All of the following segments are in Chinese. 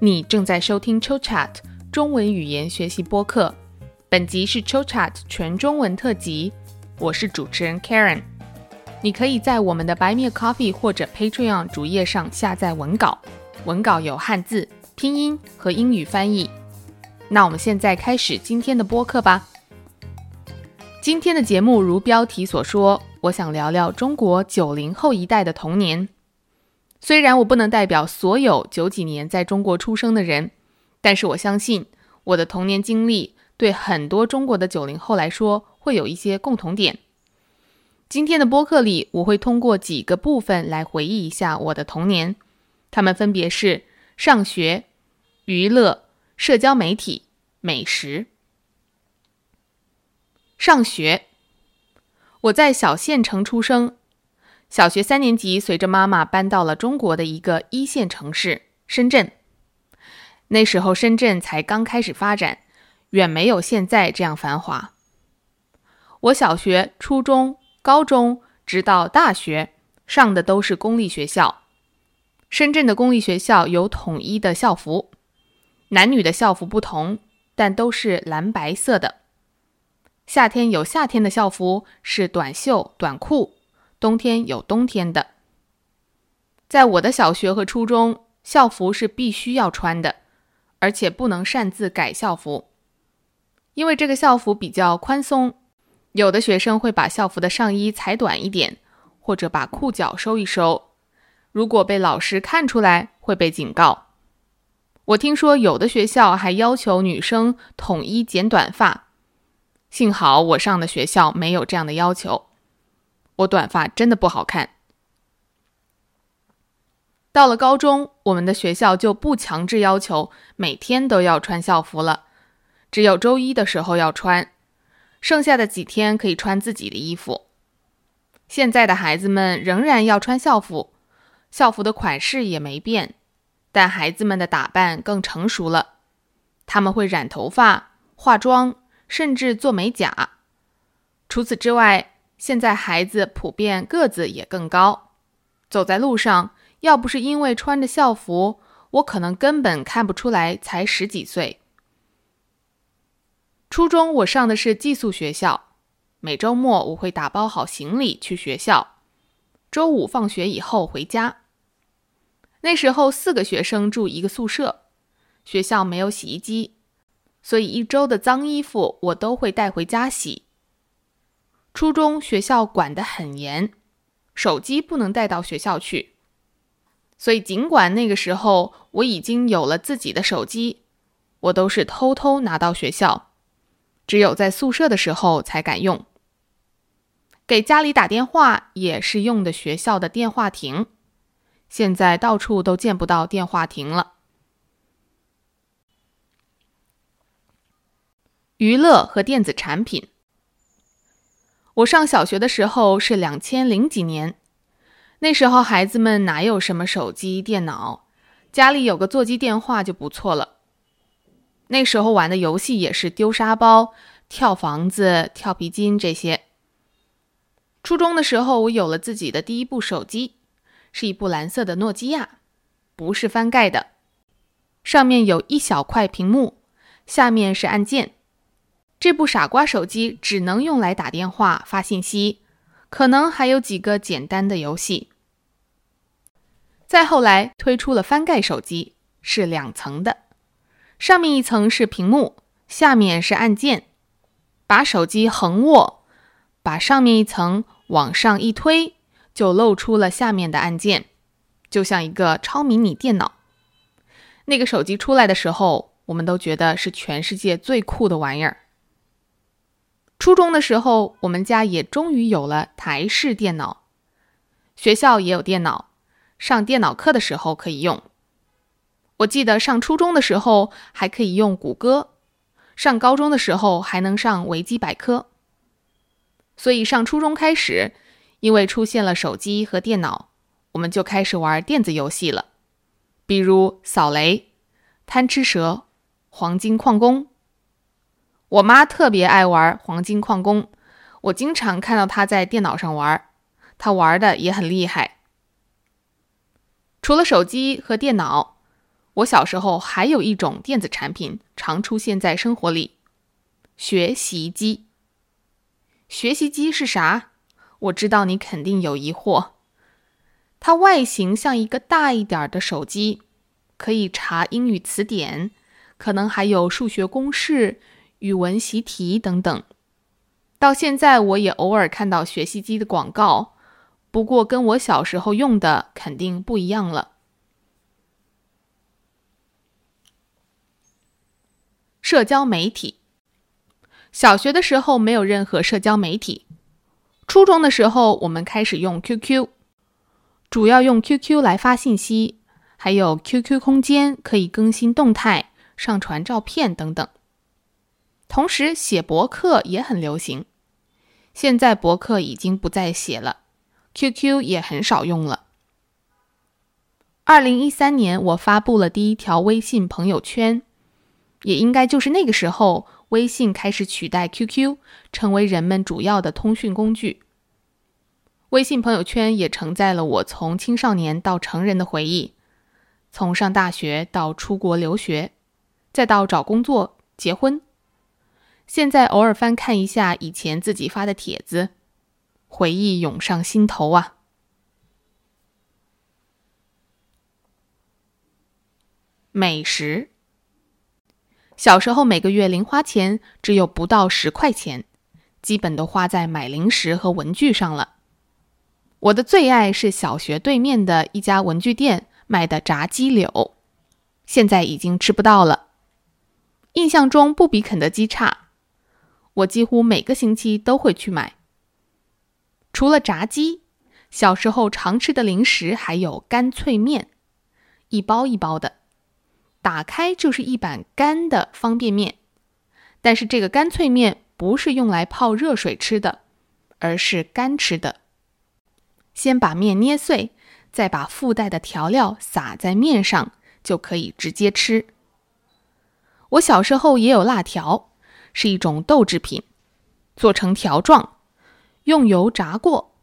你正在收听 Chill Chat 中文语言学习播客，本集是 Chill Chat 全中文特辑，我是主持人 Karen。你可以在我们的 Buy Me a Coffee 或者 Patreon 主页上下载文稿，文稿有汉字、拼音和英语翻译。那我们现在开始今天的播客吧。今天的节目如标题所说，我想聊聊中国九零后一代的童年。虽然我不能代表所有九几年在中国出生的人，但是我相信我的童年经历对很多中国的九零后来说会有一些共同点。今天的播客里，我会通过几个部分来回忆一下我的童年，它们分别是上学、娱乐、社交媒体、美食。上学，我在小县城出生。小学三年级，随着妈妈搬到了中国的一个一线城市深圳。那时候深圳才刚开始发展，远没有现在这样繁华。我小学、初中、高中，直到大学上的都是公立学校。深圳的公立学校有统一的校服，男女的校服不同，但都是蓝白色的。夏天有夏天的校服，是短袖短裤。冬天有冬天的，在我的小学和初中，校服是必须要穿的，而且不能擅自改校服，因为这个校服比较宽松。有的学生会把校服的上衣裁短一点，或者把裤脚收一收，如果被老师看出来，会被警告。我听说有的学校还要求女生统一剪短发，幸好我上的学校没有这样的要求。我短发真的不好看。到了高中，我们的学校就不强制要求每天都要穿校服了，只有周一的时候要穿，剩下的几天可以穿自己的衣服。现在的孩子们仍然要穿校服，校服的款式也没变，但孩子们的打扮更成熟了，他们会染头发、化妆，甚至做美甲。除此之外，现在孩子普遍个子也更高，走在路上，要不是因为穿着校服，我可能根本看不出来才十几岁。初中我上的是寄宿学校，每周末我会打包好行李去学校，周五放学以后回家。那时候四个学生住一个宿舍，学校没有洗衣机，所以一周的脏衣服我都会带回家洗。初中学校管得很严，手机不能带到学校去，所以尽管那个时候我已经有了自己的手机，我都是偷偷拿到学校，只有在宿舍的时候才敢用。给家里打电话也是用的学校的电话亭，现在到处都见不到电话亭了。娱乐和电子产品。我上小学的时候是两千零几年，那时候孩子们哪有什么手机、电脑，家里有个座机电话就不错了。那时候玩的游戏也是丢沙包、跳房子、跳皮筋这些。初中的时候，我有了自己的第一部手机，是一部蓝色的诺基亚，不是翻盖的，上面有一小块屏幕，下面是按键。这部傻瓜手机只能用来打电话、发信息，可能还有几个简单的游戏。再后来推出了翻盖手机，是两层的，上面一层是屏幕，下面是按键。把手机横握，把上面一层往上一推，就露出了下面的按键，就像一个超迷你电脑。那个手机出来的时候，我们都觉得是全世界最酷的玩意儿。初中的时候，我们家也终于有了台式电脑，学校也有电脑，上电脑课的时候可以用。我记得上初中的时候还可以用谷歌，上高中的时候还能上维基百科。所以上初中开始，因为出现了手机和电脑，我们就开始玩电子游戏了，比如扫雷、贪吃蛇、黄金矿工。我妈特别爱玩黄金矿工，我经常看到她在电脑上玩，她玩的也很厉害。除了手机和电脑，我小时候还有一种电子产品常出现在生活里——学习机。学习机是啥？我知道你肯定有疑惑。它外形像一个大一点的手机，可以查英语词典，可能还有数学公式、语文习题等等。到现在，我也偶尔看到学习机的广告，不过跟我小时候用的肯定不一样了。社交媒体，小学的时候没有任何社交媒体，初中的时候我们开始用 QQ，主要用 QQ 来发信息，还有 QQ 空间可以更新动态、上传照片等等。同时写博客也很流行，现在博客已经不再写了，QQ 也很少用了。二零一三年，我发布了第一条微信朋友圈。也应该就是那个时候，微信开始取代 QQ，成为人们主要的通讯工具。微信朋友圈也承载了我从青少年到成人的回忆，从上大学到出国留学，再到找工作、结婚。现在偶尔翻看一下以前自己发的帖子，回忆涌上心头啊！美食。小时候每个月零花钱只有不到十块钱，基本都花在买零食和文具上了。我的最爱是小学对面的一家文具店卖的炸鸡柳，现在已经吃不到了。印象中不比肯德基差，我几乎每个星期都会去买。除了炸鸡，小时候常吃的零食还有干脆面，一包一包的。打开就是一碗干的方便面，但是这个干脆面不是用来泡热水吃的，而是干吃的。先把面捏碎，再把附带的调料撒在面上，就可以直接吃。我小时候也有辣条，是一种豆制品，做成条状，用油炸过，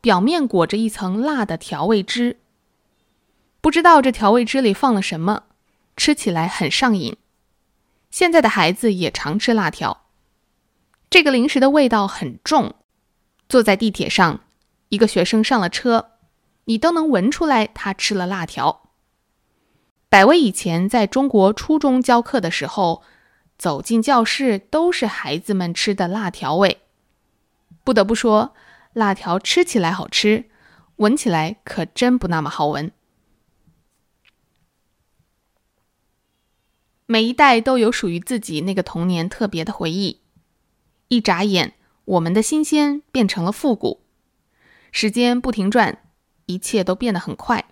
表面裹着一层辣的调味汁。不知道这调味汁里放了什么。吃起来很上瘾，现在的孩子也常吃辣条。这个零食的味道很重，坐在地铁上，一个学生上了车，你都能闻出来他吃了辣条。百威以前在中国初中教课的时候，走进教室都是孩子们吃的辣条味。不得不说，辣条吃起来好吃，闻起来可真不那么好闻。每一代都有属于自己那个童年特别的回忆，一眨眼，我们的新鲜变成了复古。时间不停转，一切都变得很快。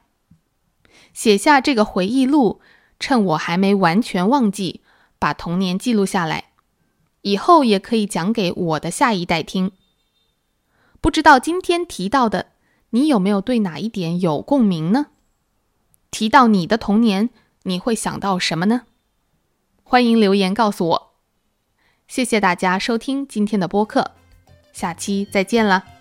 写下这个回忆录，趁我还没完全忘记，把童年记录下来，以后也可以讲给我的下一代听。不知道今天提到的，你有没有对哪一点有共鸣呢？提到你的童年，你会想到什么呢？欢迎留言告诉我，谢谢大家收听今天的播客，下期再见了。